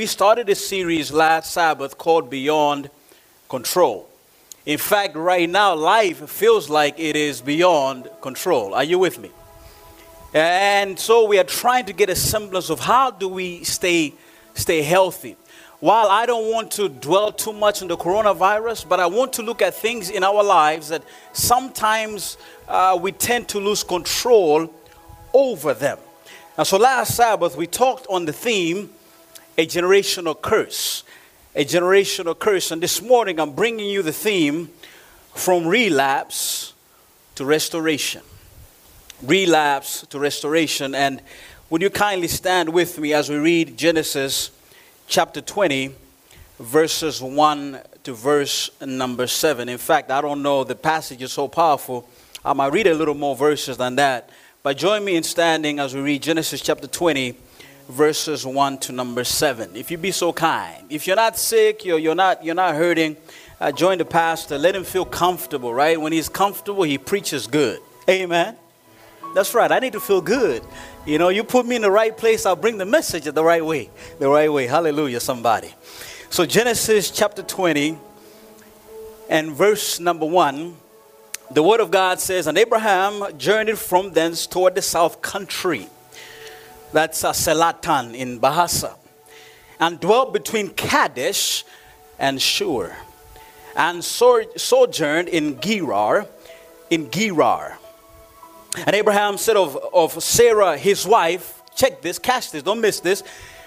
we started a series last Sabbath called Beyond Control. In fact, right now, life feels like it is beyond control. Are you with me? And so we are trying to get a semblance of how do we stay, stay healthy. While I don't want to dwell too much on the coronavirus, but I want to look at things in our lives that sometimes uh, we tend to lose control over them. And so last Sabbath we talked on the theme, a generational curse. A generational curse. And this morning I'm bringing you the theme from relapse to restoration. Relapse to restoration. And would you kindly stand with me as we read Genesis chapter 20, verses 1 to verse number 7. In fact, I don't know, the passage is so powerful. I might read a little more verses than that. But join me in standing as we read Genesis chapter 20, verses 1 to number 7. If you be so kind. If you're not sick, you're, you're, not, you're not hurting, uh, join the pastor. Let him feel comfortable, right? When he's comfortable, he preaches good. Amen. That's right. I need to feel good. You know, you put me in the right place, I'll bring the message the right way. The right way. Hallelujah, somebody. So, Genesis chapter 20 and verse number 1 the word of God says, And Abraham journeyed from thence toward the south country. That's a Selatan in Bahasa. And dwelt between Kadesh and Shur. And sojourned in Gerar, in Gerar. And Abraham said of, of Sarah, his wife, check this, catch this, don't miss this.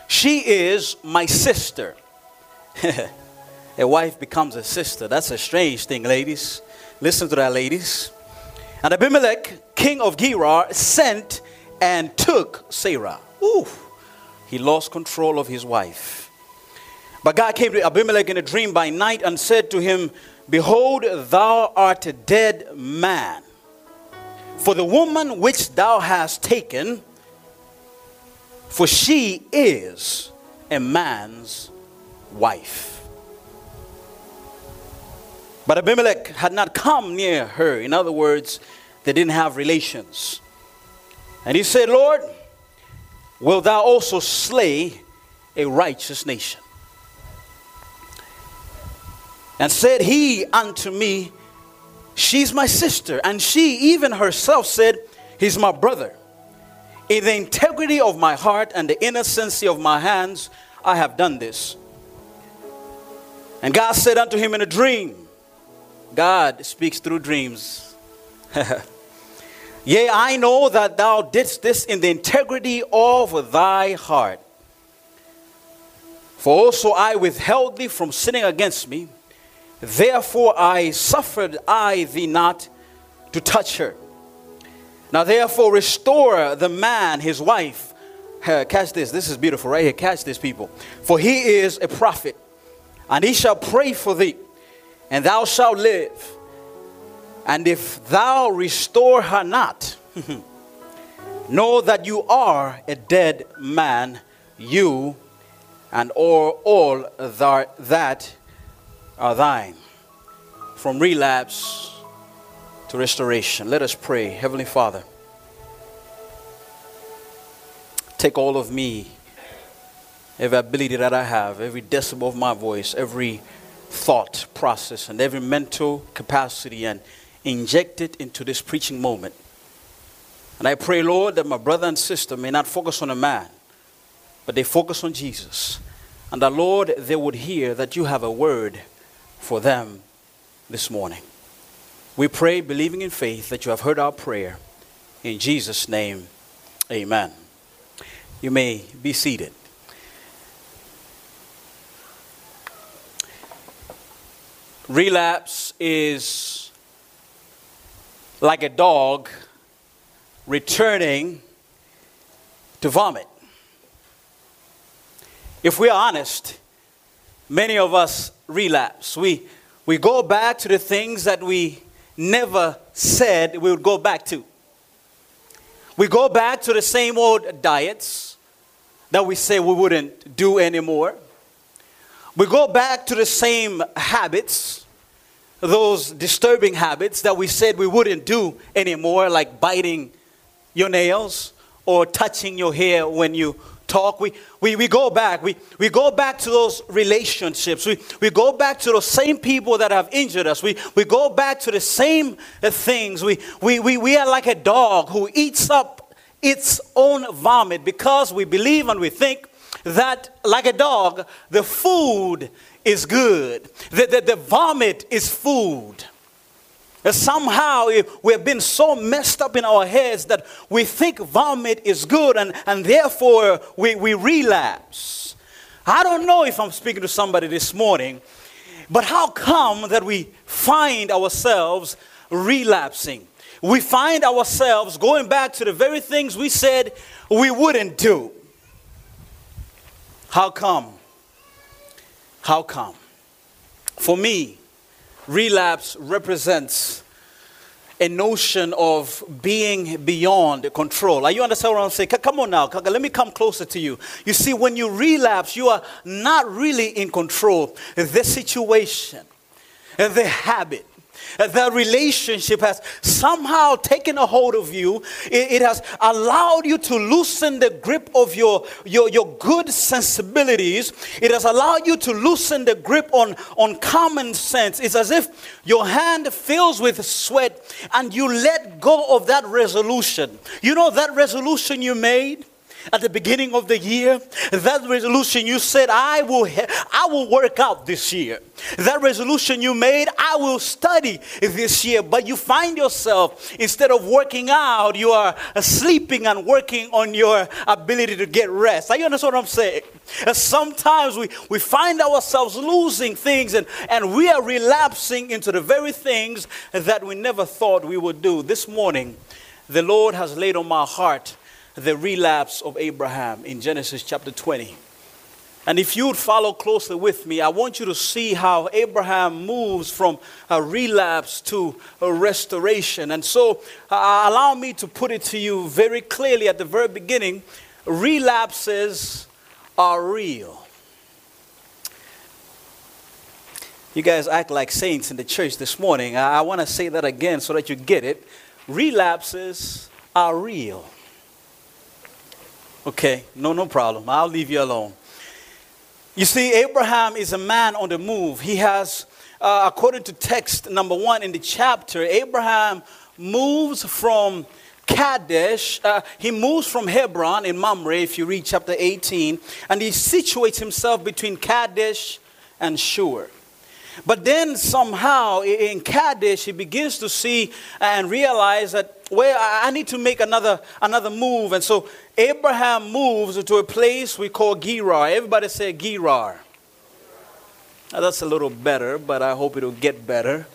She is my sister. a wife becomes a sister. That's a strange thing, ladies. Listen to that, ladies. And Abimelech, king of Gerar, sent and took Sarah. Ooh, he lost control of his wife. But God came to Abimelech in a dream by night and said to him, Behold, thou art a dead man. For the woman which thou hast taken, for she is a man's wife. But Abimelech had not come near her. In other words, they didn't have relations. And he said, Lord, will thou also slay a righteous nation? And said he unto me, She's my sister. And she even herself said, He's my brother. In the integrity of my heart and the innocency of my hands, I have done this. And God said unto him in a dream, God speaks through dreams. Yea, I know that thou didst this in the integrity of thy heart. For also I withheld thee from sinning against me. Therefore I suffered I thee not to touch her. Now therefore restore the man his wife. catch this. This is beautiful right here. Catch this, people. For he is a prophet, and he shall pray for thee and thou shalt live. And if thou restore her not, know that you are a dead man, you and all, all that are thine. From relapse to restoration. Let us pray. Heavenly Father, take all of me, every ability that I have, every decibel of my voice, every thought process and every mental capacity and inject it into this preaching moment. And I pray, Lord, that my brother and sister may not focus on a man, but they focus on Jesus. And that, Lord, they would hear that you have a word for them this morning. We pray, believing in faith, that you have heard our prayer. In Jesus' name, amen. You may be seated. Relapse is like a dog returning to vomit. If we are honest, many of us relapse. We, we go back to the things that we never said we would go back to. We go back to the same old diets that we say we wouldn't do anymore. We go back to the same habits, those disturbing habits that we said we wouldn't do anymore, like biting your nails or touching your hair when you talk, we, we, we go back. We, we go back to those relationships. We, we go back to those same people that have injured us. We, we go back to the same uh, things. We, we, we, we are like a dog who eats up its own vomit because we believe and we think that, like a dog, the food is good, that the, the vomit is food. And somehow we have been so messed up in our heads that we think vomit is good and, and therefore we, we relapse. I don't know if I'm speaking to somebody this morning, but how come that we find ourselves relapsing? We find ourselves going back to the very things we said we wouldn't do. How come? How come? For me, relapse represents a notion of being beyond control. Are you understand what I'm saying? Come on now, let me come closer to you. You see, when you relapse, you are not really in control. The situation, the habit, that relationship has somehow taken a hold of you. It, it, has allowed you to loosen the grip of your, your, your good sensibilities. It has allowed you to loosen the grip on, on common sense. It's as if your hand fills with sweat and you let go of that resolution. You know that resolution you made? At the beginning of the year, that resolution you said, I will, I will work out this year. That resolution you made, I will study this year. But you find yourself, instead of working out, you are sleeping and working on your ability to get rest. Are you understand what I'm saying? Sometimes we, we find ourselves losing things and, and we are relapsing into the very things that we never thought we would do. This morning, the Lord has laid on my heart the relapse of Abraham in Genesis chapter 20. And if you would follow closely with me, I want you to see how Abraham moves from a relapse to a restoration. And so, uh, allow me to put it to you very clearly at the very beginning relapses are real. You guys act like saints in the church this morning. I, I want to say that again so that you get it. Relapses are real. Okay, no, no problem. I'll leave you alone. You see, Abraham is a man on the move. He has, uh, according to text number one in the chapter, Abraham moves from Kadesh, uh, he moves from Hebron in Mamre, if you read chapter 18, and he situates himself between Kadesh and Shur. But then somehow in Kadesh, he begins to see and realize that, well, I need to make another, another move. And so Abraham moves to a place we call Gerar. Everybody say Gerar. Now that's a little better, but I hope it'll get better.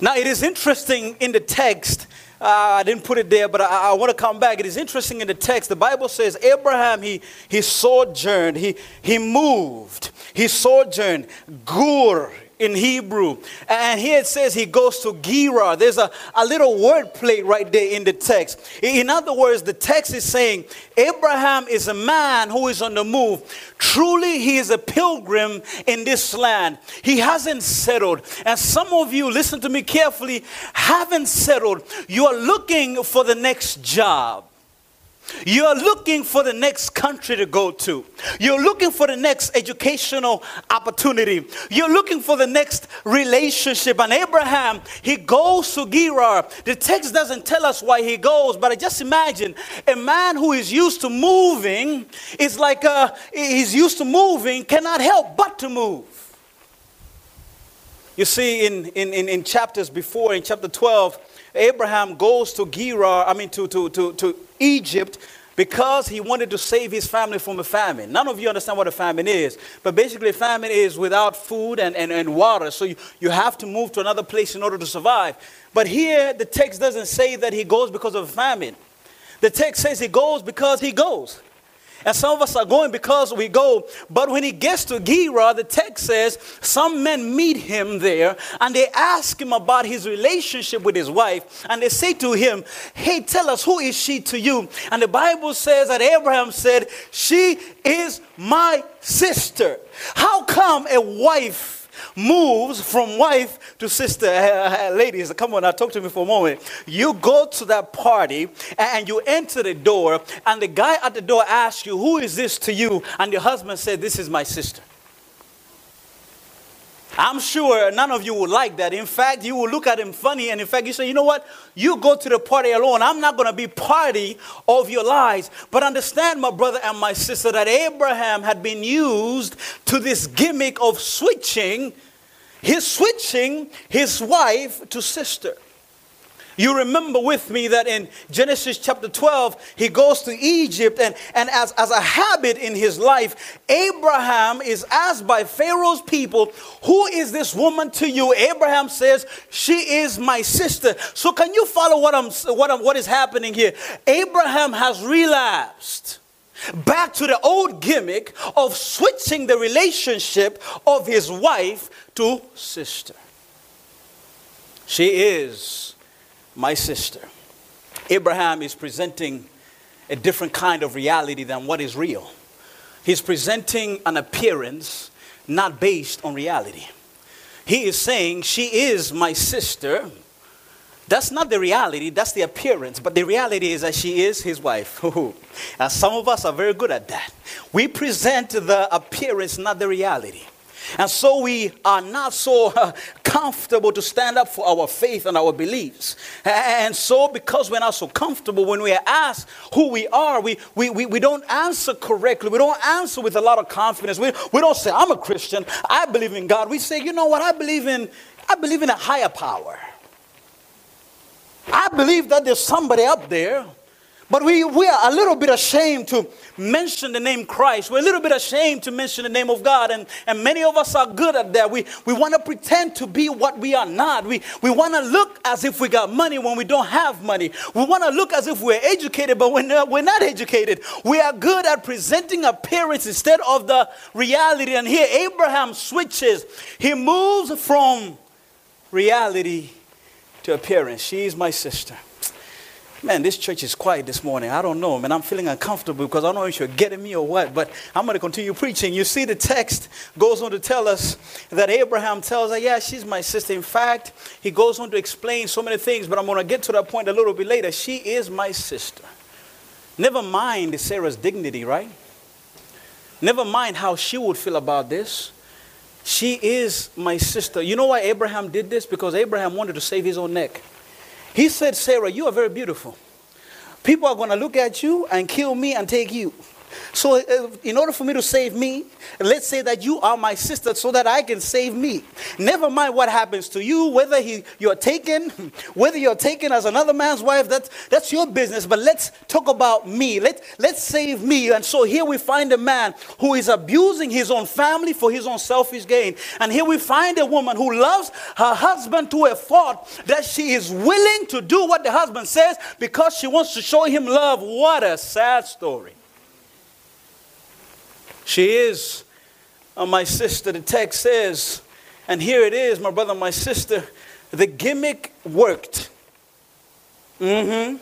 Now, it is interesting in the text. Uh, I didn't put it there, but I, I want to come back. It is interesting in the text. The Bible says Abraham, he, he sojourned, he, he moved, he sojourned. Gur in Hebrew. And here it says he goes to Gerar. There's a, a little word play right there in the text. In other words, the text is saying Abraham is a man who is on the move. Truly, he is a pilgrim in this land. He hasn't settled. And some of you, listen to me carefully, haven't settled. You are looking for the next job. You're looking for the next country to go to. You're looking for the next educational opportunity. You're looking for the next relationship. And Abraham, he goes to Gerar. The text doesn't tell us why he goes, but I just imagine a man who is used to moving is like a, he's used to moving, cannot help but to move. You see, in, in, in, in chapters before, in chapter 12, Abraham goes to Gerar, I mean, to, to, to, to Egypt because he wanted to save his family from a famine. None of you understand what a famine is, but basically, famine is without food and, and, and water. So you, you have to move to another place in order to survive. But here, the text doesn't say that he goes because of famine. The text says he goes because he goes. And some of us are going because we go. But when he gets to Gerar, the text says some men meet him there and they ask him about his relationship with his wife. And they say to him, Hey, tell us, who is she to you? And the Bible says that Abraham said, She is my sister. How come a wife moves from wife to sister. Eh, eh, eh, ladies, come on now, talk to me for a moment. You go to that party and you enter the door, and the guy at the door asks you, Who is this to you? And your husband said, This is my sister. I'm sure none of you would like that. In fact, you will look at him funny, and in fact, you say, you know what? You go to the party alone. I'm not going to be party of your lies. But understand, my brother and my sister, that Abraham had been used to this gimmick of switching, his switching his wife to sister. You remember with me that in Genesis chapter 12, he goes to Egypt, and, and as, as a habit in his life, Abraham is asked by Pharaoh's people, Who is this woman to you? Abraham says, She is my sister. So, can you follow what, I'm, what, I'm, what is happening here? Abraham has relapsed back to the old gimmick of switching the relationship of his wife to sister. She is my sister. Abraham is presenting a different kind of reality than what is real. He's presenting an appearance not based on reality. He is saying, She is my sister. That's not the reality, that's the appearance. But the reality is that she is his wife. and some of us are very good at that. We present the appearance, not the reality. And so we are not so uh, comfortable to stand up for our faith and our beliefs. And so, because we're not so comfortable, when we are asked who we are, we, we, we, we don't answer correctly. We don't answer with a lot of confidence. We, we don't say, I'm a Christian. I believe in God. We say, you know what? I believe in, I believe in a higher power. I believe that there's somebody up there but we, we are a little bit ashamed to mention the name Christ. We're a little bit ashamed to mention the name of God. And, and many of us are good at that. We, we want to pretend to be what we are not. We, we want to look as if we got money when we don't have money. We want to look as if we're educated, but we're not, we're not educated. We are good at presenting appearance instead of the reality. And here Abraham switches. He moves from reality to appearance. She's my sister. Man, this church is quiet this morning. I don't know, man. I'm feeling uncomfortable because I don't know if you're getting me or what, but I'm going to continue preaching. You see, the text goes on to tell us that Abraham tells her, Yeah, she's my sister. In fact, he goes on to explain so many things, but I'm going to get to that point a little bit later. She is my sister. Never mind Sarah's dignity, right? Never mind how she would feel about this. She is my sister. You know why Abraham did this? Because Abraham wanted to save his own neck. He said, Sarah, you are very beautiful. People are going to look at you and kill me and take you. So, uh, in order for me to save me, let's say that you are my sister so that I can save me. Never mind what happens to you, whether he, you're taken, whether you're taken as another man's wife, that's, that's your business. But let's talk about me. Let, let's save me. And so here we find a man who is abusing his own family for his own selfish gain. And here we find a woman who loves her husband to a fault that she is willing to do what the husband says because she wants to show him love. What a sad story. She is uh, my sister. The text says, and here it is, my brother, my sister, the gimmick worked. Mm-hmm.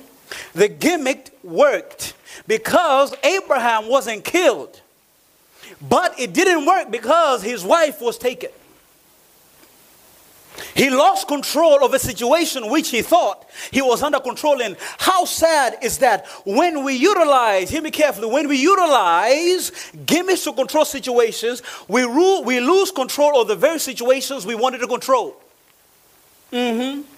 The gimmick worked because Abraham wasn't killed. But it didn't work because his wife was taken. He lost control of a situation which he thought he was under control in. How sad is that when we utilize, hear me carefully, when we utilize gimmicks to control situations, we, we lose control of the very situations we wanted to control. Mm-hmm.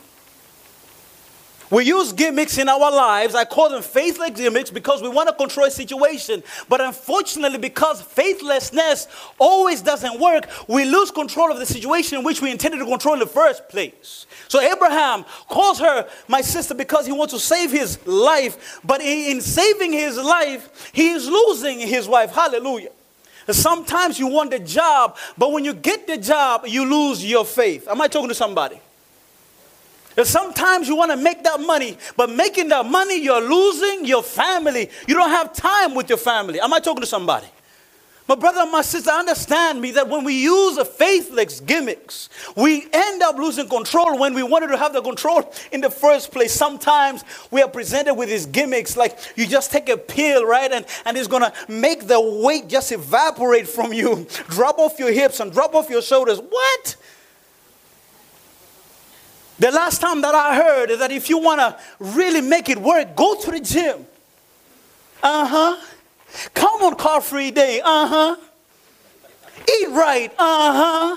We use gimmicks in our lives. I call them faithless gimmicks because we want to control a situation. But unfortunately, because faithlessness always doesn't work, we lose control of the situation which we intended to control in the first place. So Abraham calls her my sister because he wants to save his life. But in saving his life, he is losing his wife. Hallelujah. Sometimes you want the job, but when you get the job, you lose your faith. Am I talking to somebody? Sometimes you want to make that money, but making that money, you're losing your family. You don't have time with your family. Am I talking to somebody? My brother and my sister, understand me that when we use a faithless gimmicks, we end up losing control when we wanted to have the control in the first place. Sometimes we are presented with these gimmicks like you just take a pill, right? And, and it's gonna make the weight just evaporate from you, drop off your hips and drop off your shoulders. What? The last time that I heard is that if you wanna really make it work, go to the gym. Uh huh Come on, car free day. Uh huh. Eat right. Uh huh.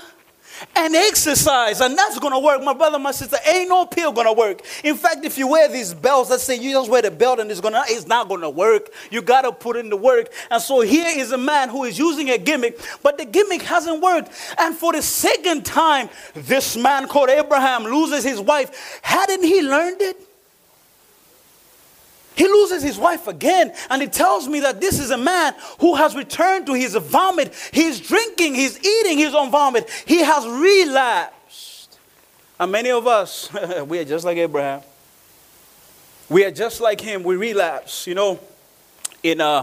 And exercise, and that's gonna work. My brother, my sister, ain't no pill gonna work. In fact, if you wear these belts, let's say you just wear the belt and it's gonna, it's not gonna work. You gotta put in the work. And so here is a man who is using a gimmick, but the gimmick hasn't worked. And for the second time, this man called Abraham loses his wife. Hadn't he learned it? He loses his wife again, and he tells me that this is a man who has returned to his vomit. He's drinking, he's eating his own vomit. He has relapsed. And many of us, we are just like Abraham. We are just like him. We relapse. You know, in uh,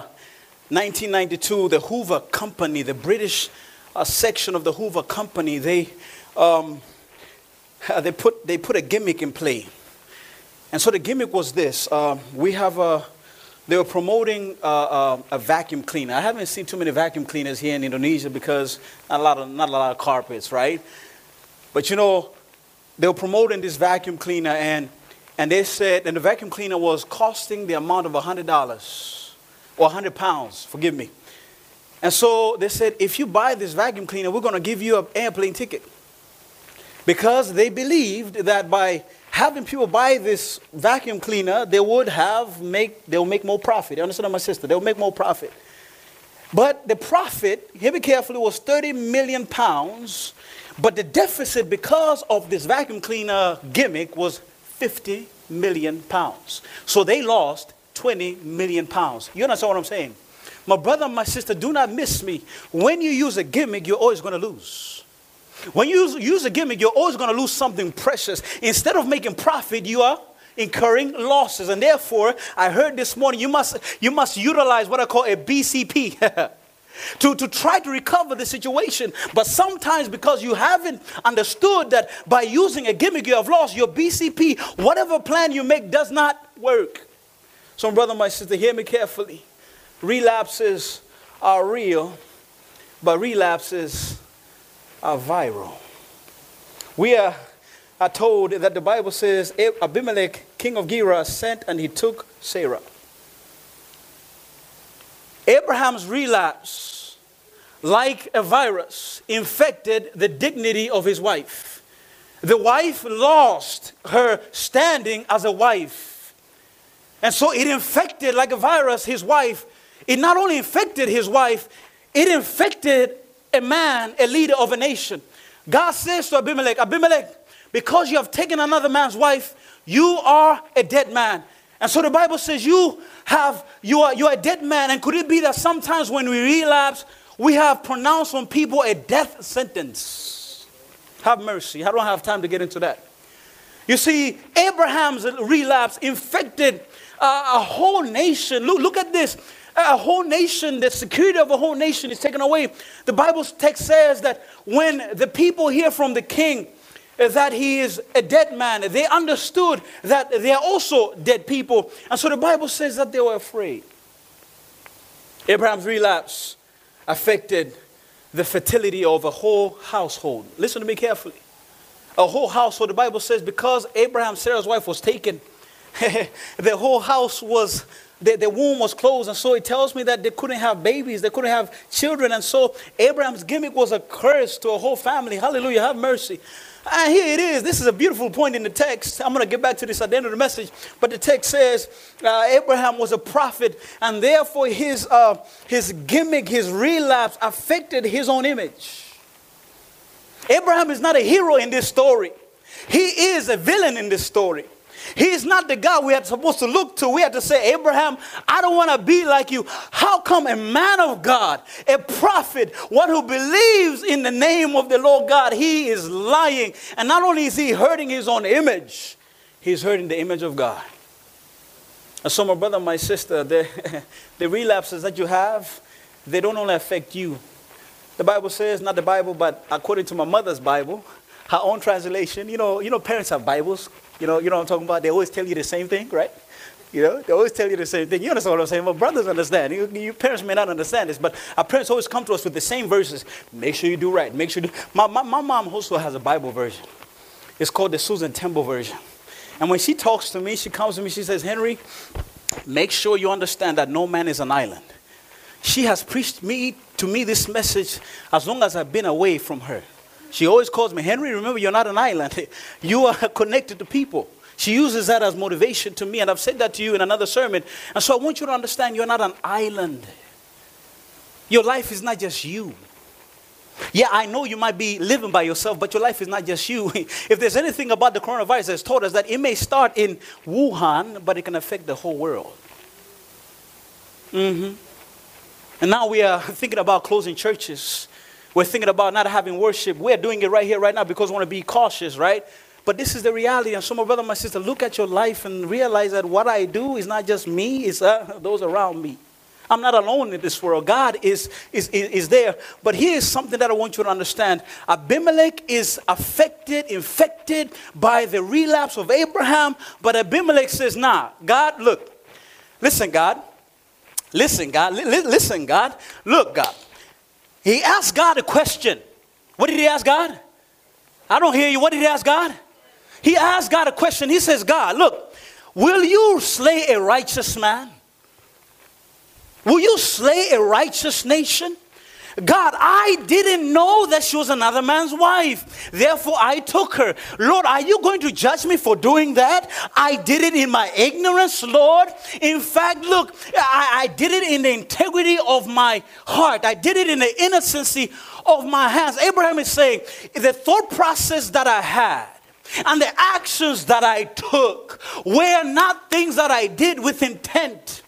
1992, the Hoover Company, the British uh, section of the Hoover Company, they, um, they, put, they put a gimmick in play. And so the gimmick was this uh, we have a, they were promoting uh, uh, a vacuum cleaner. I haven't seen too many vacuum cleaners here in Indonesia because not a lot of, not a lot of carpets, right? But you know, they were promoting this vacuum cleaner and, and they said, and the vacuum cleaner was costing the amount of $100 or 100 pounds, forgive me. And so they said, if you buy this vacuum cleaner, we're going to give you an airplane ticket. Because they believed that by having people buy this vacuum cleaner, they would have make they'll make more profit. You understand, my sister? They'll make more profit. But the profit, hear me carefully, was 30 million pounds. But the deficit because of this vacuum cleaner gimmick was 50 million pounds. So they lost 20 million pounds. You understand what I'm saying? My brother and my sister, do not miss me. When you use a gimmick, you're always going to lose. When you use a gimmick, you're always going to lose something precious. Instead of making profit, you are incurring losses. And therefore, I heard this morning you must, you must utilize what I call a BCP. to, to try to recover the situation. But sometimes, because you haven't understood that by using a gimmick, you have lost your BCP, whatever plan you make does not work. So, brother, my sister, hear me carefully. Relapses are real, but relapses are viral. We are, are told that the Bible says Abimelech, king of Gerar, sent and he took Sarah. Abraham's relapse, like a virus, infected the dignity of his wife. The wife lost her standing as a wife. And so it infected, like a virus, his wife. It not only infected his wife, it infected a man, a leader of a nation. God says to Abimelech, Abimelech, because you have taken another man's wife, you are a dead man. And so the Bible says you have you are you are a dead man. And could it be that sometimes when we relapse, we have pronounced on people a death sentence? Have mercy. I don't have time to get into that. You see, Abraham's relapse infected uh, a whole nation. Look, look at this a whole nation, the security of a whole nation is taken away. The Bible text says that when the people hear from the king uh, that he is a dead man, they understood that they are also dead people. And so the Bible says that they were afraid. Abraham's relapse affected the fertility of a whole household. Listen to me carefully. A whole household, the Bible says, because Abraham, Sarah's wife, was taken, the whole house was the, the womb was closed. And so it tells me that they couldn't have babies, they couldn't have children. And so Abraham's gimmick was a curse to a whole family. Hallelujah, have mercy. And here it is. This is a beautiful point in the text. I'm going to get back to this at the end of the message. But the text says uh, Abraham was a prophet, and therefore his, uh, his gimmick, his relapse affected his own image. Abraham is not a hero in this story, he is a villain in this story. He's not the God we are supposed to look to. We have to say, Abraham, I don't want to be like you. How come a man of God, a prophet, one who believes in the name of the Lord God, he is lying? And not only is he hurting his own image, he's hurting the image of God. And so, my brother, my sister, the, the relapses that you have, they don't only affect you. The Bible says, not the Bible, but according to my mother's Bible, her own translation, you know, you know, parents have Bibles. You know, you know what I'm talking about? They always tell you the same thing, right? You know, they always tell you the same thing. You understand what I'm saying? Well, brothers understand. You, you, parents may not understand this, but our parents always come to us with the same verses. Make sure you do right. Make sure you do. My, my, my mom also has a Bible version. It's called the Susan Temple version. And when she talks to me, she comes to me, she says, Henry, make sure you understand that no man is an island. She has preached me to me this message as long as I've been away from her. She always calls me, Henry, remember, you're not an island. You are connected to people. She uses that as motivation to me, and I've said that to you in another sermon. And so I want you to understand you're not an island. Your life is not just you. Yeah, I know you might be living by yourself, but your life is not just you. if there's anything about the coronavirus that's taught us that it may start in Wuhan, but it can affect the whole world. Mm-hmm. And now we are thinking about closing churches. We're thinking about not having worship. We're doing it right here, right now, because we want to be cautious, right? But this is the reality. And so, my brother, my sister, look at your life and realize that what I do is not just me, it's uh, those around me. I'm not alone in this world. God is, is, is, is, there. But here's something that I want you to understand Abimelech is affected, infected by the relapse of Abraham. But Abimelech says, Nah, God, look, listen, God. Listen, God. Li- listen, God. Look, God. He asked God a question. What did he ask God? I don't hear you. What did he ask God? He asked God a question. He says, God, look, will you slay a righteous man? Will you slay a righteous nation? God, I didn't know that she was another man's wife. Therefore, I took her. Lord, are you going to judge me for doing that? I did it in my ignorance, Lord. In fact, look, I, I did it in the integrity of my heart, I did it in the innocency of my hands. Abraham is saying, the thought process that I had and the actions that I took were not things that I did with intent.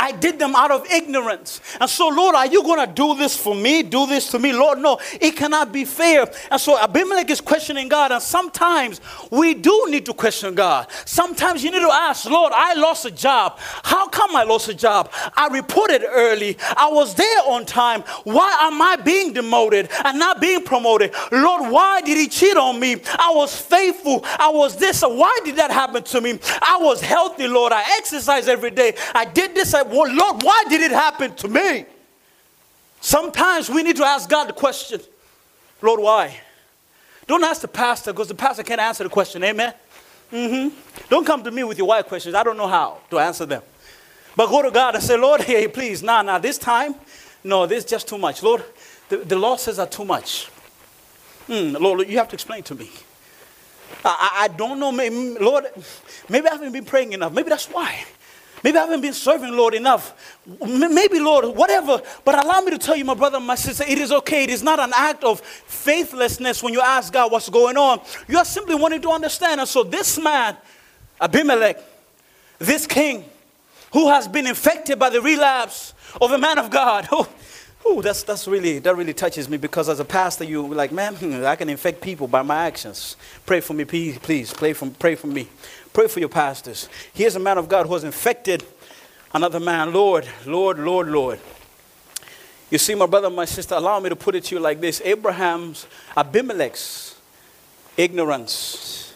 I did them out of ignorance. And so, Lord, are you going to do this for me? Do this to me? Lord, no, it cannot be fair. And so Abimelech is questioning God. And sometimes we do need to question God. Sometimes you need to ask, Lord, I lost a job. How come I lost a job? I reported early. I was there on time. Why am I being demoted and not being promoted? Lord, why did he cheat on me? I was faithful. I was this. Why did that happen to me? I was healthy, Lord. I exercise every day. I did this. I well, Lord, why did it happen to me? Sometimes we need to ask God the question, Lord, why? Don't ask the pastor because the pastor can't answer the question. Amen? Mm-hmm. Don't come to me with your why questions. I don't know how to answer them. But go to God and say, Lord, hey, please, nah, nah, this time, no, this is just too much. Lord, the, the losses are too much. Mm, Lord, you have to explain to me. I, I don't know, maybe, Lord, maybe I haven't been praying enough. Maybe that's why. Maybe I haven't been serving Lord enough. Maybe, Lord, whatever. But allow me to tell you, my brother, my sister, it is okay. It is not an act of faithlessness when you ask God what's going on. You are simply wanting to understand. And so, this man, Abimelech, this king, who has been infected by the relapse of a man of God, oh, oh that's, that's really, that really touches me because as a pastor, you're like, man, hmm, I can infect people by my actions. Pray for me, please. please. Pray, for, pray for me. Pray for your pastors. Here's a man of God who has infected another man. Lord, Lord, Lord, Lord. You see, my brother, my sister, allow me to put it to you like this Abraham's, Abimelech's ignorance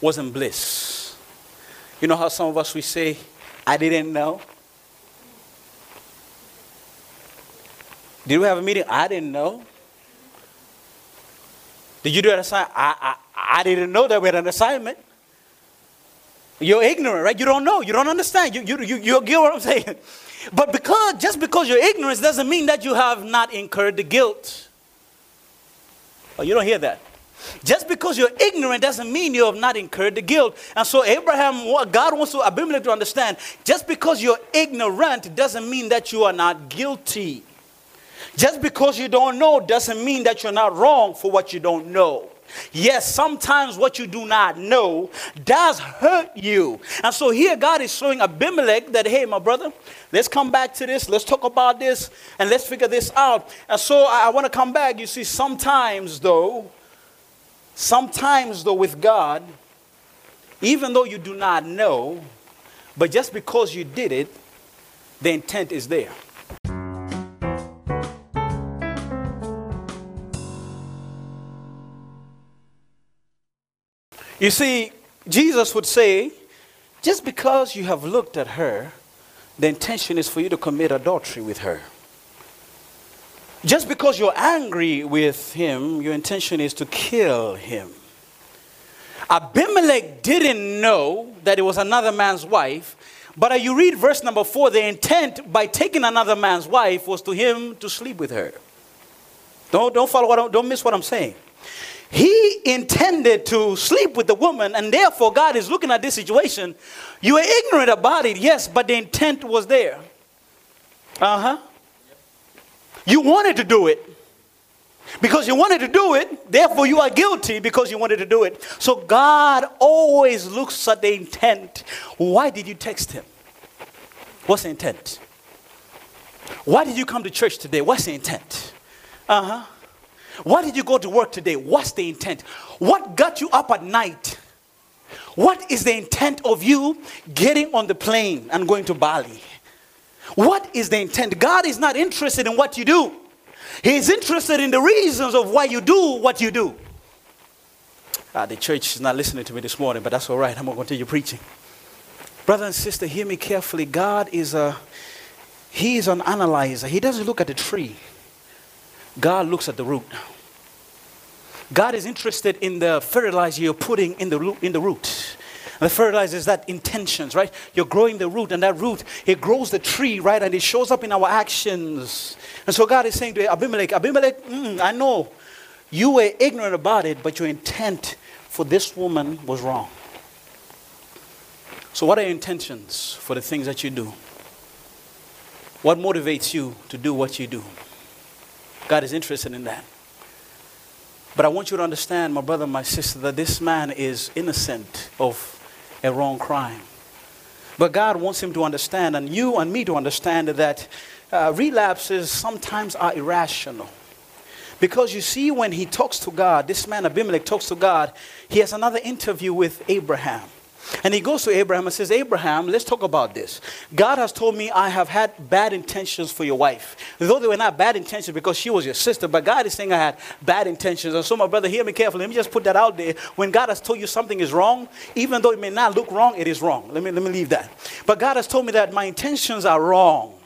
wasn't bliss. You know how some of us we say, I didn't know? Did we have a meeting? I didn't know. Did you do an assignment? I, I, I didn't know that we had an assignment. You're ignorant, right? You don't know. You don't understand. You, you, you, you get what I'm saying? But because, just because you're ignorant doesn't mean that you have not incurred the guilt. Oh, you don't hear that. Just because you're ignorant doesn't mean you have not incurred the guilt. And so Abraham, God wants to Abimelech to understand, just because you're ignorant doesn't mean that you are not guilty. Just because you don't know doesn't mean that you're not wrong for what you don't know. Yes, sometimes what you do not know does hurt you. And so here God is showing Abimelech that, hey, my brother, let's come back to this. Let's talk about this and let's figure this out. And so I, I want to come back. You see, sometimes though, sometimes though with God, even though you do not know, but just because you did it, the intent is there. You see, Jesus would say, just because you have looked at her, the intention is for you to commit adultery with her. Just because you're angry with him, your intention is to kill him. Abimelech didn't know that it was another man's wife, but you read verse number four, the intent by taking another man's wife was to him to sleep with her. Don't, don't follow what don't miss what I'm saying. He intended to sleep with the woman, and therefore God is looking at this situation. You were ignorant about it, yes, but the intent was there. Uh huh. You wanted to do it. Because you wanted to do it, therefore you are guilty because you wanted to do it. So God always looks at the intent. Why did you text him? What's the intent? Why did you come to church today? What's the intent? Uh huh. Why did you go to work today? What's the intent? What got you up at night? What is the intent of you getting on the plane and going to Bali? What is the intent? God is not interested in what you do. He's interested in the reasons of why you do what you do. Ah, the church is not listening to me this morning, but that's all right. I'm going to continue preaching. Brother and sister, hear me carefully. God is a He is an analyzer. He doesn't look at the tree. God looks at the root. God is interested in the fertilizer you're putting in the, in the root. And the fertilizer is that intentions, right? You're growing the root, and that root, it grows the tree, right? And it shows up in our actions. And so God is saying to Abimelech, Abimelech, mm, I know you were ignorant about it, but your intent for this woman was wrong. So, what are your intentions for the things that you do? What motivates you to do what you do? God is interested in that. But I want you to understand, my brother, my sister, that this man is innocent of a wrong crime. But God wants him to understand, and you and me to understand, that uh, relapses sometimes are irrational. Because you see, when he talks to God, this man Abimelech talks to God, he has another interview with Abraham. And he goes to Abraham and says, Abraham, let's talk about this. God has told me I have had bad intentions for your wife. Though they were not bad intentions because she was your sister, but God is saying I had bad intentions. And so, my brother, hear me carefully. Let me just put that out there. When God has told you something is wrong, even though it may not look wrong, it is wrong. Let me, let me leave that. But God has told me that my intentions are wrong.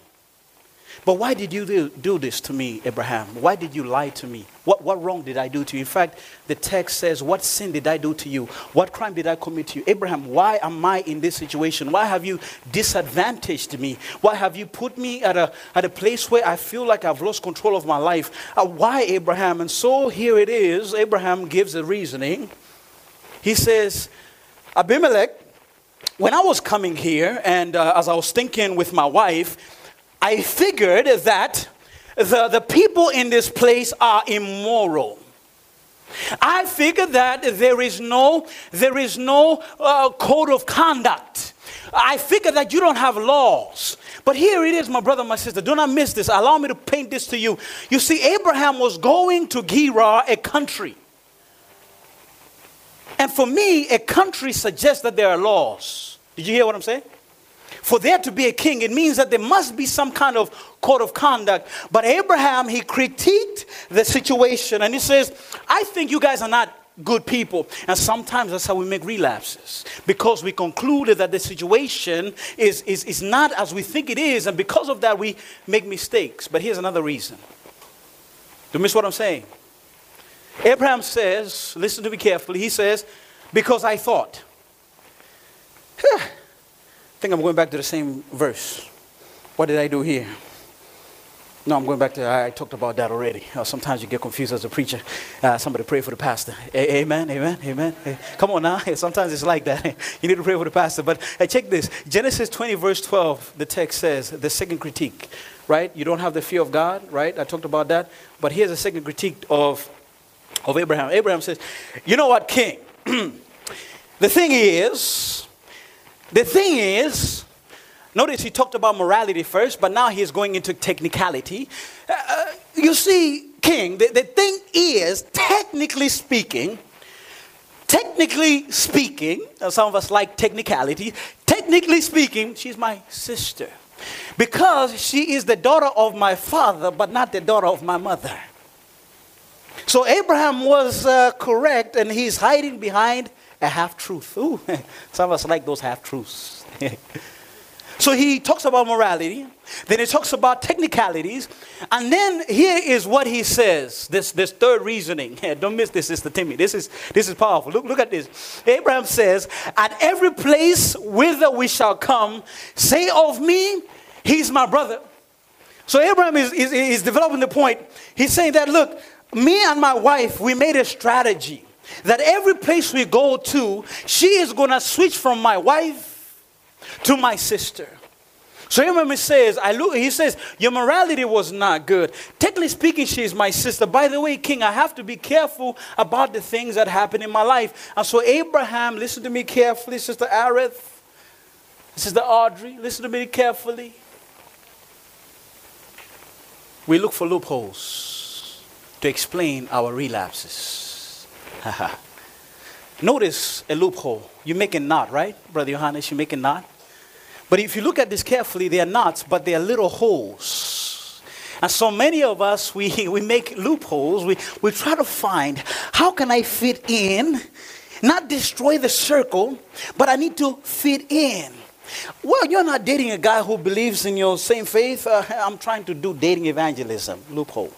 But why did you do, do this to me, Abraham? Why did you lie to me? What, what wrong did I do to you? In fact, the text says, What sin did I do to you? What crime did I commit to you? Abraham, why am I in this situation? Why have you disadvantaged me? Why have you put me at a, at a place where I feel like I've lost control of my life? Uh, why, Abraham? And so here it is. Abraham gives a reasoning. He says, Abimelech, when I was coming here and uh, as I was thinking with my wife, I figured that the, the people in this place are immoral. I figured that there is no, there is no uh, code of conduct. I figured that you don't have laws. But here it is, my brother, my sister. Do not miss this. Allow me to paint this to you. You see, Abraham was going to Gerar, a country. And for me, a country suggests that there are laws. Did you hear what I'm saying? For there to be a king, it means that there must be some kind of code of conduct. But Abraham, he critiqued the situation and he says, I think you guys are not good people. And sometimes that's how we make relapses because we concluded that the situation is, is, is not as we think it is. And because of that, we make mistakes. But here's another reason. Do you miss what I'm saying? Abraham says, listen to me carefully. He says, because I thought think I'm going back to the same verse. What did I do here? No, I'm going back to, I, talked about that already. Uh, sometimes you get confused as a preacher. Uh, somebody pray for the pastor. A- amen, amen, amen. Hey, come on now. Sometimes it's like that. you need to pray for the pastor. But hey, check this Genesis 20, verse 12, the text says, the second critique, right? You don't have the fear of God, right? I talked about that. But here's a second critique of, of Abraham. Abraham says, You know what, king? the thing is, the thing is, notice he talked about morality first, but now he's going into technicality. Uh, you see, King, the, the thing is, technically speaking, technically speaking, uh, some of us like technicality, technically speaking, she's my sister. Because she is the daughter of my father, but not the daughter of my mother. So Abraham was uh, correct, and he's hiding behind a half truth. Ooh, some of us like those half truths. so he talks about morality, then he talks about technicalities, and then here is what he says. This, this third reasoning. Don't miss this, Sister Timmy. This is this is powerful. Look, look at this. Abraham says, At every place whither we shall come, say of me, he's my brother. So Abraham is, is, is developing the point. He's saying that, look, me and my wife, we made a strategy that every place we go to, she is going to switch from my wife to my sister. So Abraham says, I look, he says, your morality was not good. Technically speaking, she is my sister. By the way, King, I have to be careful about the things that happen in my life. And so Abraham, listen to me carefully, Sister Arith, Sister Audrey, listen to me carefully. We look for loopholes to explain our relapses. Notice a loophole. You make a knot, right? Brother Johannes, you make a knot. But if you look at this carefully, they are knots, but they are little holes. And so many of us, we, we make loopholes. We, we try to find how can I fit in, not destroy the circle, but I need to fit in. Well, you're not dating a guy who believes in your same faith. Uh, I'm trying to do dating evangelism. Loophole.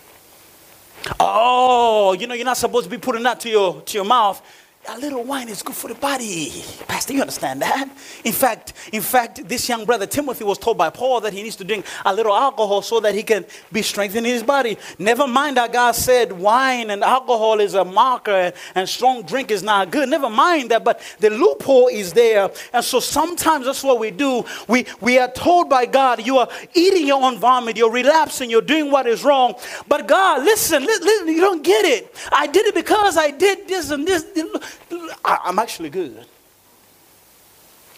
Oh, you know, you're not supposed to be putting that to your, to your mouth a little wine is good for the body. Pastor, you understand that? In fact, in fact, this young brother Timothy was told by Paul that he needs to drink a little alcohol so that he can be strengthened in his body. Never mind that God said wine and alcohol is a marker and, strong drink is not good. Never mind that, but the loophole is there. And so sometimes that's what we do. We we are told by God, you are eating your own vomit, you're relapsing, you're doing what is wrong. But God, listen, listen you don't get it. I did it because I did this and this. I'm actually good.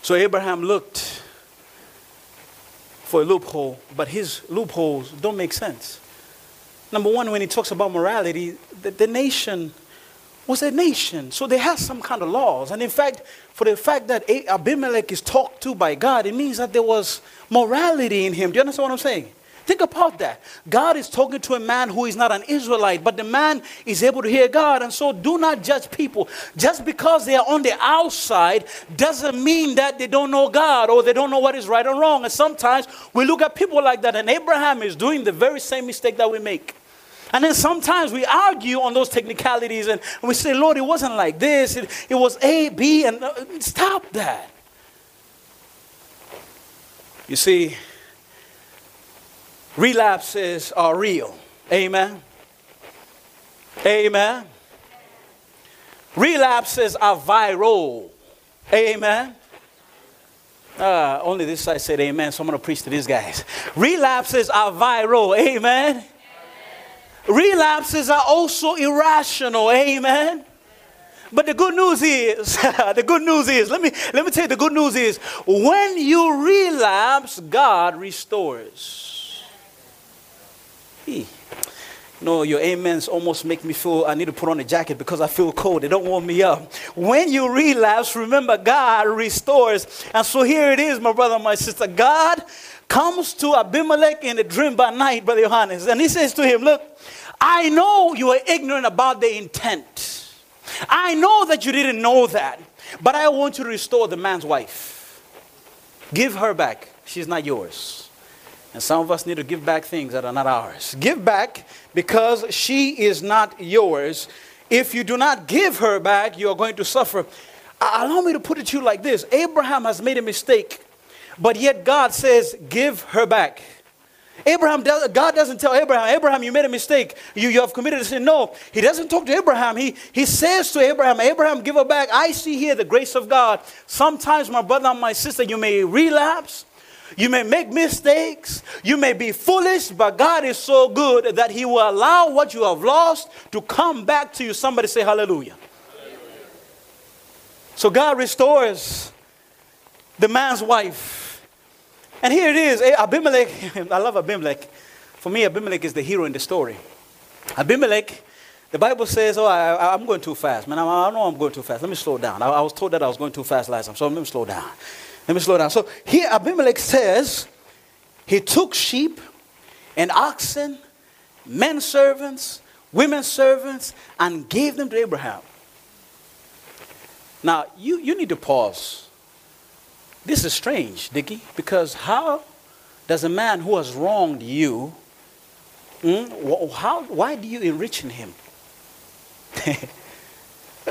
So Abraham looked for a loophole, but his loopholes don't make sense. Number one, when he talks about morality, the, the nation was a nation. So they had some kind of laws. And in fact, for the fact that Abimelech is talked to by God, it means that there was morality in him. Do you understand what I'm saying? Think about that. God is talking to a man who is not an Israelite, but the man is able to hear God. And so do not judge people. Just because they are on the outside doesn't mean that they don't know God or they don't know what is right or wrong. And sometimes we look at people like that, and Abraham is doing the very same mistake that we make. And then sometimes we argue on those technicalities and we say, Lord, it wasn't like this. It, it was A, B, and uh, stop that. You see, relapses are real. Amen. Amen. Relapses are viral. Amen. Uh, only this side said amen, so I'm going to preach to these guys. Relapses are viral. Amen. amen. Relapses are also irrational. Amen. But the good news is, the good news is, let me, let me tell you the good news is, when you relapse, God restores. No, your amens almost make me feel I need to put on a jacket because I feel cold. They don't warm me up. When you relapse, remember God restores. And so here it is, my brother, my sister. God comes to Abimelech in a dream by night, Brother Johannes, and he says to him, Look, I know you are ignorant about the intent. I know that you didn't know that, but I want you to restore the man's wife. Give her back. She's not yours. And some of us need to give back things that are not ours. Give back because she is not yours. If you do not give her back, you are going to suffer. Allow me to put it to you like this Abraham has made a mistake, but yet God says, Give her back. Abraham, God doesn't tell Abraham, Abraham, you made a mistake. You, you have committed a sin. No, he doesn't talk to Abraham. He, he says to Abraham, Abraham, give her back. I see here the grace of God. Sometimes, my brother and my sister, you may relapse. You may make mistakes. You may be foolish, but God is so good that He will allow what you have lost to come back to you. Somebody say hallelujah. hallelujah. So God restores the man's wife. And here it is Abimelech. I love Abimelech. For me, Abimelech is the hero in the story. Abimelech, the Bible says, Oh, I, am going too fast. Man, I, I know I'm going too fast. Let me slow down. I, I was told that I was going too fast last time, so let me slow down. Let me slow down. So here Abimelech says he took sheep and oxen, men servants, women servants, and gave them to Abraham. Now, you, you need to pause. This is strange, Dickie, because how does a man who has wronged you, mm, how, why do you enrich in him?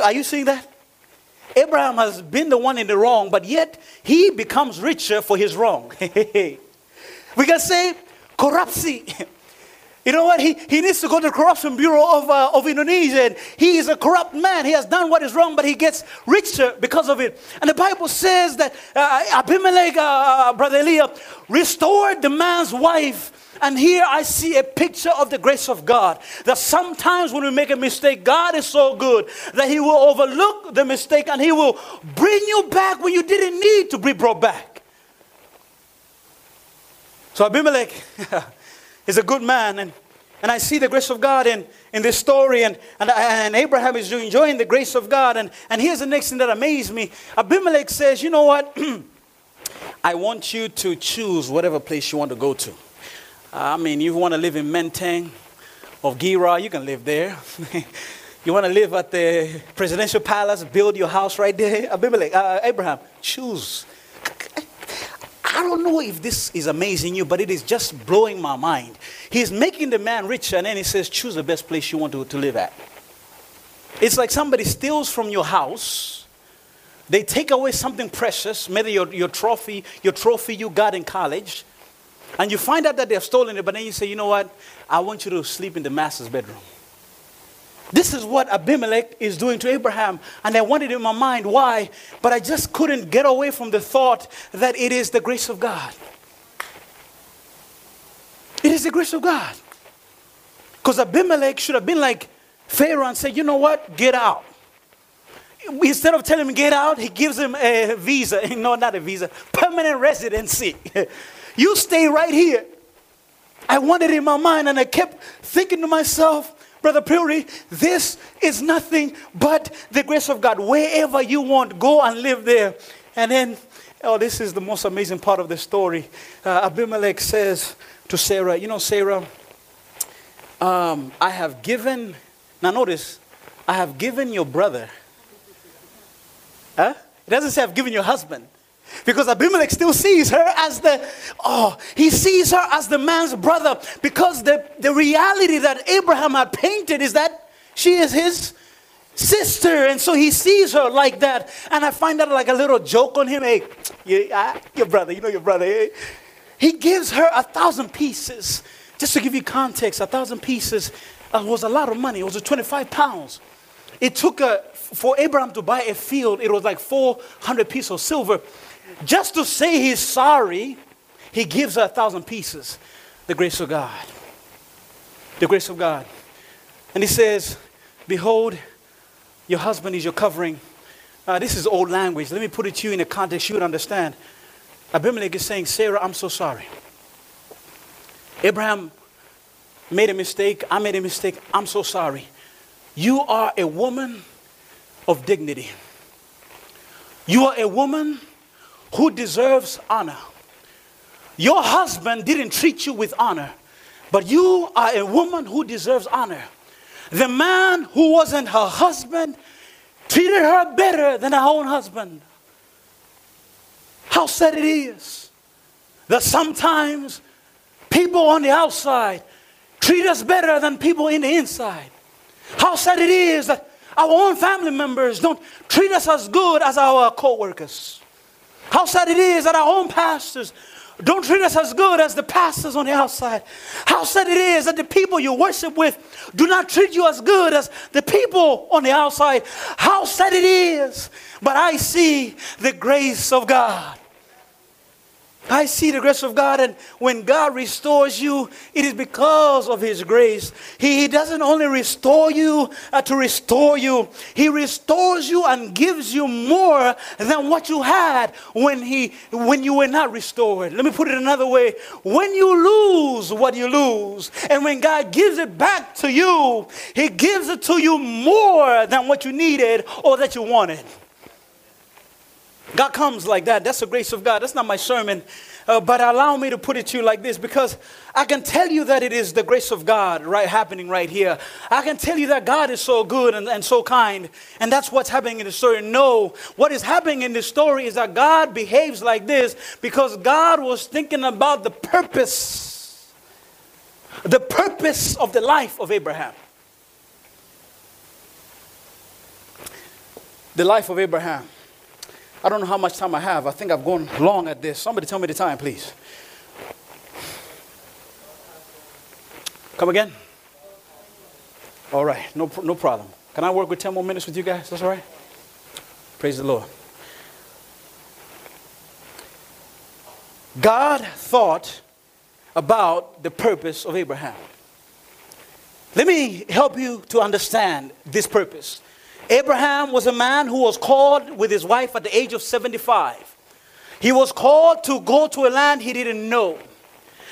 Are you seeing that? Abraham has been the one in the wrong, but yet he becomes richer for his wrong. we can say corruption. You know what? He, he needs to go to the corruption bureau of, uh, of Indonesia. And he is a corrupt man. He has done what is wrong, but he gets richer because of it. And the Bible says that uh, Abimelech, uh, uh brother Eliah, restored the man's wife. And here I see a picture of the grace of God. That sometimes when we make a mistake, God is so good that He will overlook the mistake and He will bring you back when you didn't need to be brought back. So Abimelech. is a good man. And, and I see the grace of God in, in this story. And, and, and Abraham is enjoying the grace of God. And, and here's the next thing that amazed me Abimelech says, You know what? I want you to choose whatever place you want to go to. I mean, you want to live in Menteng of Gerar, you can live there. you want to live at the presidential palace, build your house right there. Abimelech, uh, Abraham, choose. I don't know if this is amazing you, but it is just blowing my mind. He's making the man rich, and then he says, Choose the best place you want to, to live at. It's like somebody steals from your house. They take away something precious, maybe your, your trophy, your trophy you got in college, and you find out that they've stolen it, but then you say, you know what? I want you to sleep in the master's bedroom. This is what Abimelech is doing to Abraham. And I wanted in my mind why, but I just couldn't get away from the thought that it is the grace of God. It is the grace of God. Because Abimelech should have been like Pharaoh and said, you know what? Get out. Instead of telling him get out, he gives him a visa. No, not a visa, permanent residency. you stay right here. I wanted in my mind, and I kept thinking to myself, Brother Puri, this is nothing but the grace of God. Wherever you want, go and live there. And then, oh, this is the most amazing part of the story. Uh, Abimelech says to Sarah, You know, Sarah, um, I have given, now notice, I have given your brother. Huh? It doesn't say I've given your husband. Because Abimelech still sees her as the, oh, he sees her as the man's brother. Because the, the reality that Abraham had painted is that she is his sister. And so he sees her like that. And I find that like a little joke on him. Hey, you, I, your brother, you know your brother. Eh? He gives her a thousand pieces. Just to give you context, a thousand pieces uh, was a lot of money. It was 25 pounds. It took uh, a, for Abraham to buy a field, it was like 400 pieces of silver. Just to say he's sorry, he gives her a thousand pieces. The grace of God. The grace of God. And he says, Behold, your husband is your covering. Uh, this is old language. Let me put it to you in a context you would understand. Abimelech is saying, Sarah, I'm so sorry. Abraham made a mistake. I made a mistake. I'm so sorry. You are a woman of dignity. You are a woman who deserves honor. Your husband didn't treat you with honor, but you are a woman who deserves honor. The man who wasn't her husband treated her better than her own husband. How sad it is that sometimes people on the outside treat us better than people in the inside. How sad it is that our own family members don't treat us as good as our co workers. How sad it is that our own pastors don't treat us as good as the pastors on the outside. How sad it is that the people you worship with do not treat you as good as the people on the outside. How sad it is. But I see the grace of God. I see the grace of God, and when God restores you, it is because of His grace. He, he doesn't only restore you uh, to restore you, He restores you and gives you more than what you had when, he, when you were not restored. Let me put it another way when you lose what you lose, and when God gives it back to you, He gives it to you more than what you needed or that you wanted. God comes like that. That's the grace of God. That's not my sermon. Uh, but allow me to put it to you like this because I can tell you that it is the grace of God right happening right here. I can tell you that God is so good and, and so kind, and that's what's happening in the story. No, what is happening in this story is that God behaves like this because God was thinking about the purpose, the purpose of the life of Abraham. The life of Abraham. I don't know how much time I have. I think I've gone long at this. Somebody tell me the time, please. Come again? All right, no, no problem. Can I work with 10 more minutes with you guys? That's all right? Praise the Lord. God thought about the purpose of Abraham. Let me help you to understand this purpose. Abraham was a man who was called with his wife at the age of 75. He was called to go to a land he didn't know.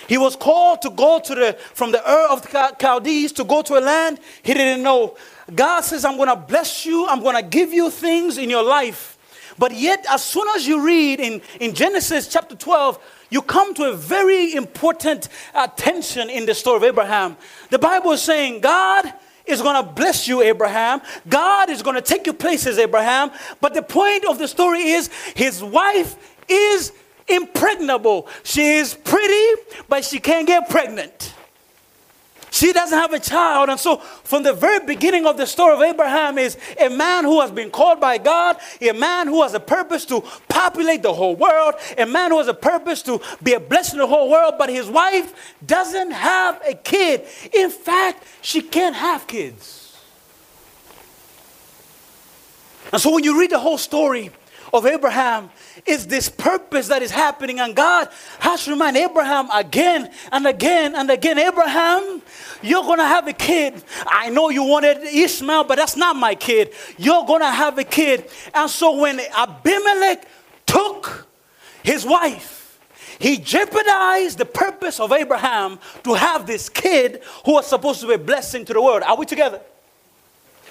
He was called to go to the from the Ur of the Chaldees to go to a land he didn't know. God says, I'm going to bless you. I'm going to give you things in your life. But yet, as soon as you read in, in Genesis chapter 12, you come to a very important uh, tension in the story of Abraham. The Bible is saying, God is going to bless you, Abraham. God is going to take you places, Abraham. But the point of the story is his wife is impregnable. She is pretty, but she can't get pregnant. She doesn't have a child. And so, from the very beginning of the story of Abraham, is a man who has been called by God, a man who has a purpose to populate the whole world, a man who has a purpose to be a blessing to the whole world, but his wife doesn't have a kid. In fact, she can't have kids. And so, when you read the whole story of Abraham, is this purpose that is happening. And God has to remind Abraham again and again and again Abraham, you're going to have a kid. I know you wanted Ishmael, but that's not my kid. You're going to have a kid. And so when Abimelech took his wife, he jeopardized the purpose of Abraham to have this kid who was supposed to be a blessing to the world. Are we together?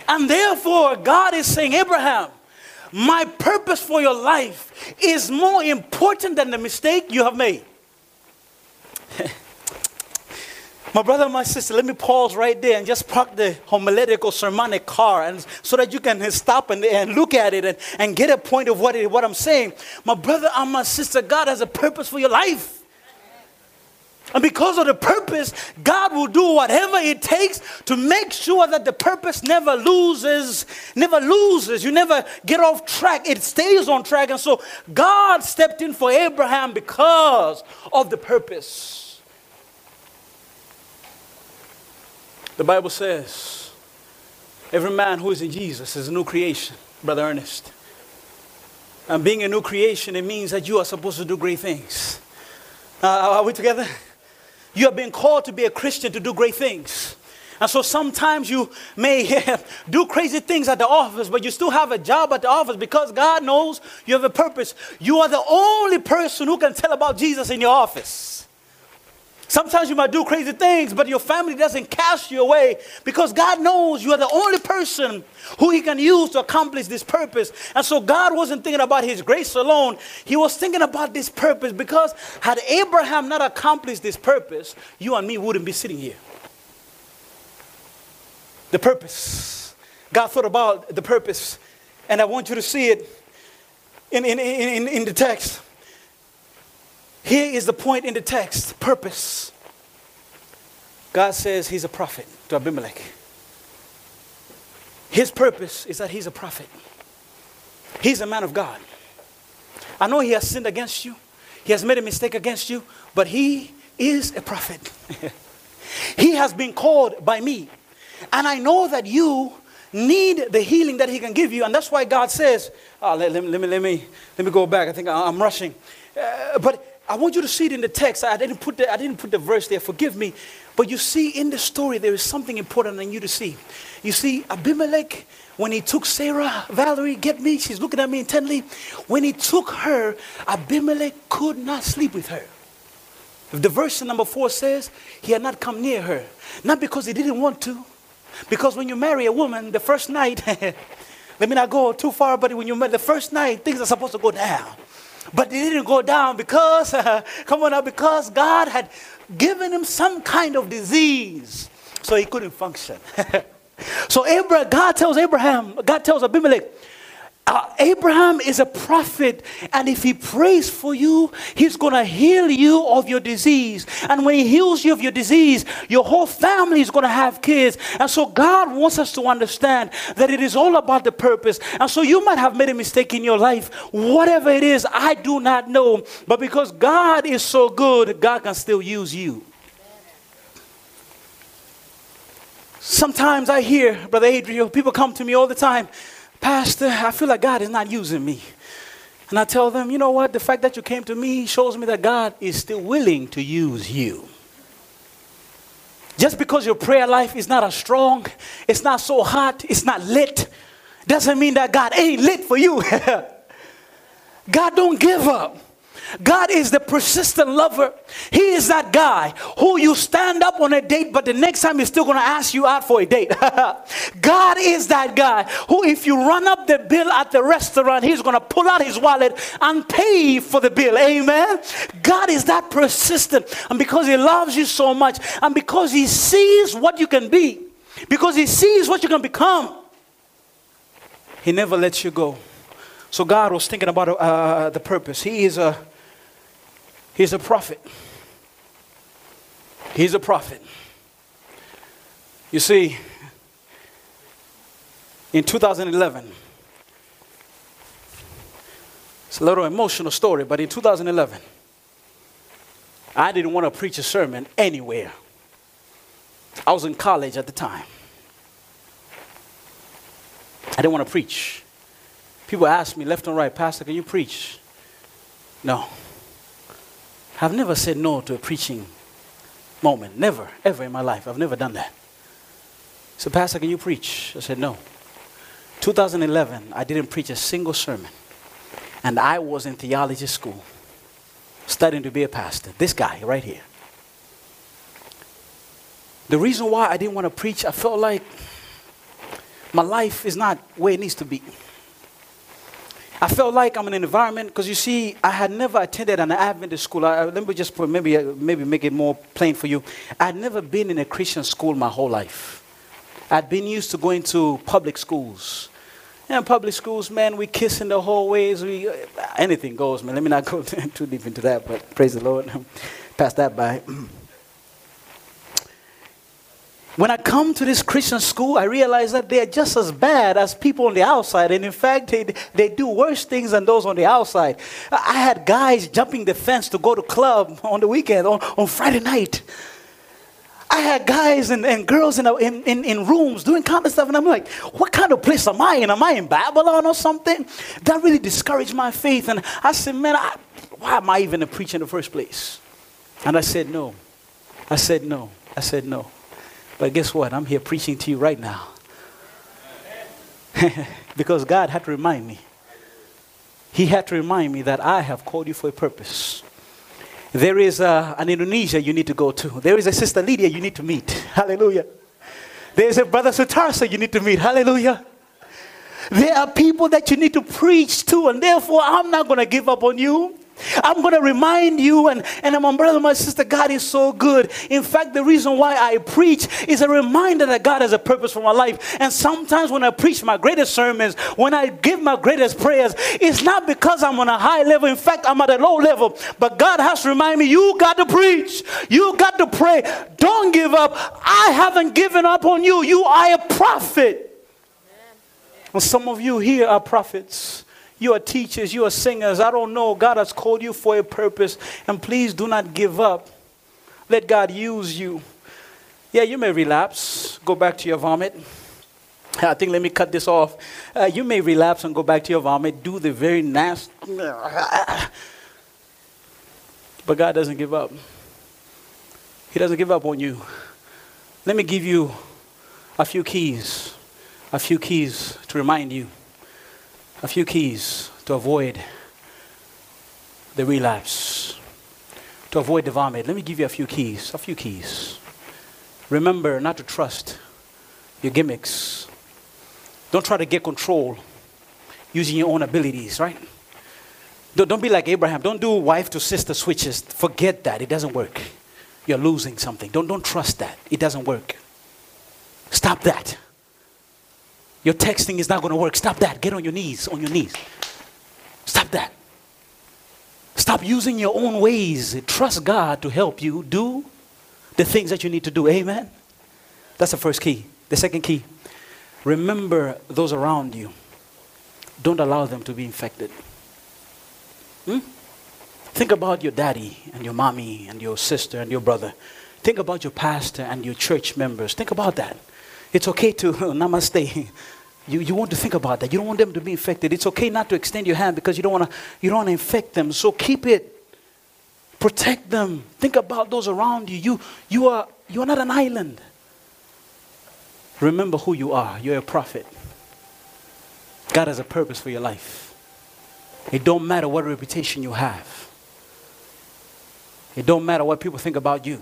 And therefore, God is saying, Abraham, my purpose for your life is more important than the mistake you have made. my brother my sister, let me pause right there and just park the homiletical sermonic car and so that you can stop and, and look at it and, and get a point of what, it, what I'm saying. My brother and my sister, God has a purpose for your life. And because of the purpose, God will do whatever it takes to make sure that the purpose never loses, never loses. You never get off track. It stays on track. And so God stepped in for Abraham because of the purpose. The Bible says every man who is in Jesus is a new creation, Brother Ernest. And being a new creation, it means that you are supposed to do great things. Uh, are we together? You have been called to be a Christian to do great things. And so sometimes you may do crazy things at the office, but you still have a job at the office because God knows you have a purpose. You are the only person who can tell about Jesus in your office. Sometimes you might do crazy things, but your family doesn't cast you away because God knows you are the only person who He can use to accomplish this purpose. And so God wasn't thinking about His grace alone, He was thinking about this purpose because had Abraham not accomplished this purpose, you and me wouldn't be sitting here. The purpose. God thought about the purpose, and I want you to see it in, in, in, in the text. Here is the point in the text purpose. God says he's a prophet to Abimelech. His purpose is that he's a prophet. He's a man of God. I know he has sinned against you, he has made a mistake against you, but he is a prophet. he has been called by me. And I know that you need the healing that he can give you. And that's why God says, oh, let, let, let, me, let, me, let me go back. I think I'm rushing. Uh, but I want you to see it in the text. I didn't put the, I didn't put the verse there, forgive me. But you see in the story, there is something important in you to see. You see, Abimelech, when he took Sarah, Valerie, get me, she's looking at me intently. When he took her, Abimelech could not sleep with her. The verse number four says he had not come near her. Not because he didn't want to, because when you marry a woman, the first night, let me not go too far, but when you met the first night, things are supposed to go down. But they didn't go down because, come on now, because God had given him some kind of disease. So he couldn't function. so Abraham, God tells Abraham, God tells Abimelech, uh, Abraham is a prophet, and if he prays for you, he's going to heal you of your disease. And when he heals you of your disease, your whole family is going to have kids. And so, God wants us to understand that it is all about the purpose. And so, you might have made a mistake in your life. Whatever it is, I do not know. But because God is so good, God can still use you. Sometimes I hear, Brother Adrian, people come to me all the time. Pastor, I feel like God is not using me. And I tell them, you know what? The fact that you came to me shows me that God is still willing to use you. Just because your prayer life is not as strong, it's not so hot, it's not lit, doesn't mean that God ain't lit for you. God don't give up. God is the persistent lover. He is that guy who you stand up on a date, but the next time he's still going to ask you out for a date. God is that guy who, if you run up the bill at the restaurant, he's going to pull out his wallet and pay for the bill. Amen. God is that persistent. And because he loves you so much, and because he sees what you can be, because he sees what you can become, he never lets you go. So God was thinking about uh, the purpose. He is a He's a prophet. He's a prophet. You see, in 2011, it's a little emotional story, but in 2011, I didn't want to preach a sermon anywhere. I was in college at the time. I didn't want to preach. People asked me left and right, Pastor, can you preach? No. I've never said no to a preaching moment. Never, ever in my life. I've never done that. So, Pastor, can you preach? I said, no. 2011, I didn't preach a single sermon. And I was in theology school, studying to be a pastor. This guy right here. The reason why I didn't want to preach, I felt like my life is not where it needs to be. I felt like I'm in an environment because you see, I had never attended an Adventist school. I, let me just put, maybe maybe make it more plain for you. I had never been in a Christian school my whole life. I'd been used to going to public schools. And public schools, man, we kiss in the hallways. We anything goes, man. Let me not go too deep into that, but praise the Lord. Pass that by. When I come to this Christian school, I realize that they're just as bad as people on the outside. And in fact, they, they do worse things than those on the outside. I had guys jumping the fence to go to club on the weekend, on, on Friday night. I had guys and, and girls in, in, in, in rooms doing kind of stuff. And I'm like, what kind of place am I in? Am I in Babylon or something? That really discouraged my faith. And I said, man, I, why am I even a preacher in the first place? And I said, no. I said, no. I said, no. But guess what? I'm here preaching to you right now. because God had to remind me. He had to remind me that I have called you for a purpose. There is a, an Indonesia you need to go to. There is a sister Lydia you need to meet. Hallelujah. There's a brother Sutarsa you need to meet. Hallelujah. There are people that you need to preach to, and therefore I'm not going to give up on you. I'm going to remind you, and, and my brother, my sister, God is so good. In fact, the reason why I preach is a reminder that God has a purpose for my life. And sometimes when I preach my greatest sermons, when I give my greatest prayers, it's not because I'm on a high level. In fact, I'm at a low level. But God has to remind me, you got to preach. You got to pray. Don't give up. I haven't given up on you. You are a prophet. And some of you here are prophets. You are teachers, you are singers. I don't know. God has called you for a purpose. And please do not give up. Let God use you. Yeah, you may relapse, go back to your vomit. I think let me cut this off. Uh, you may relapse and go back to your vomit, do the very nasty. But God doesn't give up. He doesn't give up on you. Let me give you a few keys, a few keys to remind you a few keys to avoid the relapse, to avoid the vomit. Let me give you a few keys. A few keys. Remember not to trust your gimmicks. Don't try to get control using your own abilities, right? Don't, don't be like Abraham. Don't do wife to sister switches. Forget that. It doesn't work. You're losing something. Don't, don't trust that. It doesn't work. Stop that. Your texting is not going to work. Stop that. Get on your knees. On your knees. Stop that. Stop using your own ways. Trust God to help you do the things that you need to do. Amen. That's the first key. The second key remember those around you. Don't allow them to be infected. Hmm? Think about your daddy and your mommy and your sister and your brother. Think about your pastor and your church members. Think about that. It's okay to namaste. You, you want to think about that. You don't want them to be infected. It's okay not to extend your hand because you don't want to you don't want to infect them. So keep it. Protect them. Think about those around you. You you are you are not an island. Remember who you are. You're a prophet. God has a purpose for your life. It don't matter what reputation you have. It don't matter what people think about you.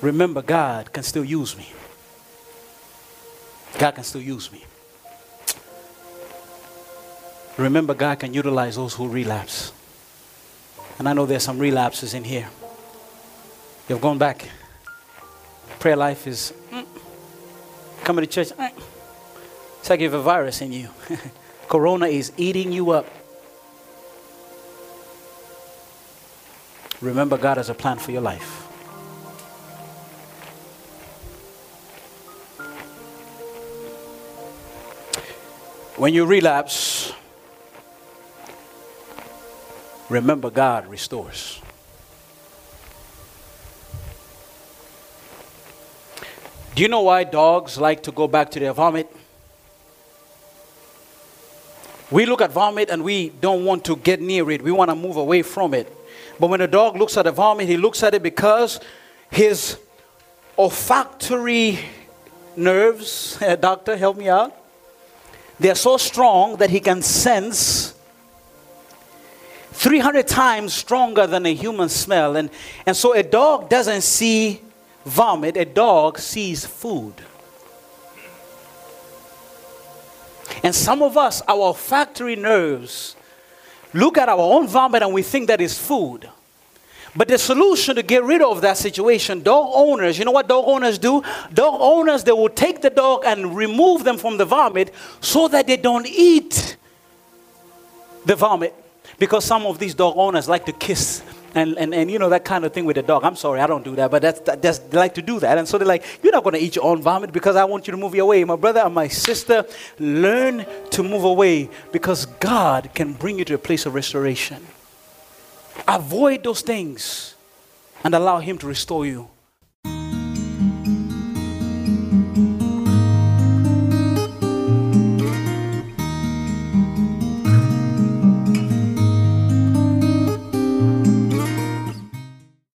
Remember God can still use me. God can still use me. Remember God can utilize those who relapse. And I know there's some relapses in here. You've gone back. Prayer life is mm, coming to church. Mm, it's like you have a virus in you. Corona is eating you up. Remember, God has a plan for your life. When you relapse, remember God restores. Do you know why dogs like to go back to their vomit? We look at vomit and we don't want to get near it. We want to move away from it. But when a dog looks at a vomit, he looks at it because his olfactory nerves, doctor, help me out, they are so strong that he can sense 300 times stronger than a human smell. And, and so a dog doesn't see vomit, a dog sees food. And some of us, our olfactory nerves, look at our own vomit and we think that is food. But the solution to get rid of that situation, dog owners, you know what dog owners do? Dog owners, they will take the dog and remove them from the vomit so that they don't eat the vomit. Because some of these dog owners like to kiss and, and, and you know that kind of thing with the dog. I'm sorry, I don't do that, but that's, that's they like to do that. And so they're like, you're not going to eat your own vomit because I want you to move away. My brother and my sister, learn to move away because God can bring you to a place of restoration. Avoid those things and allow Him to restore you.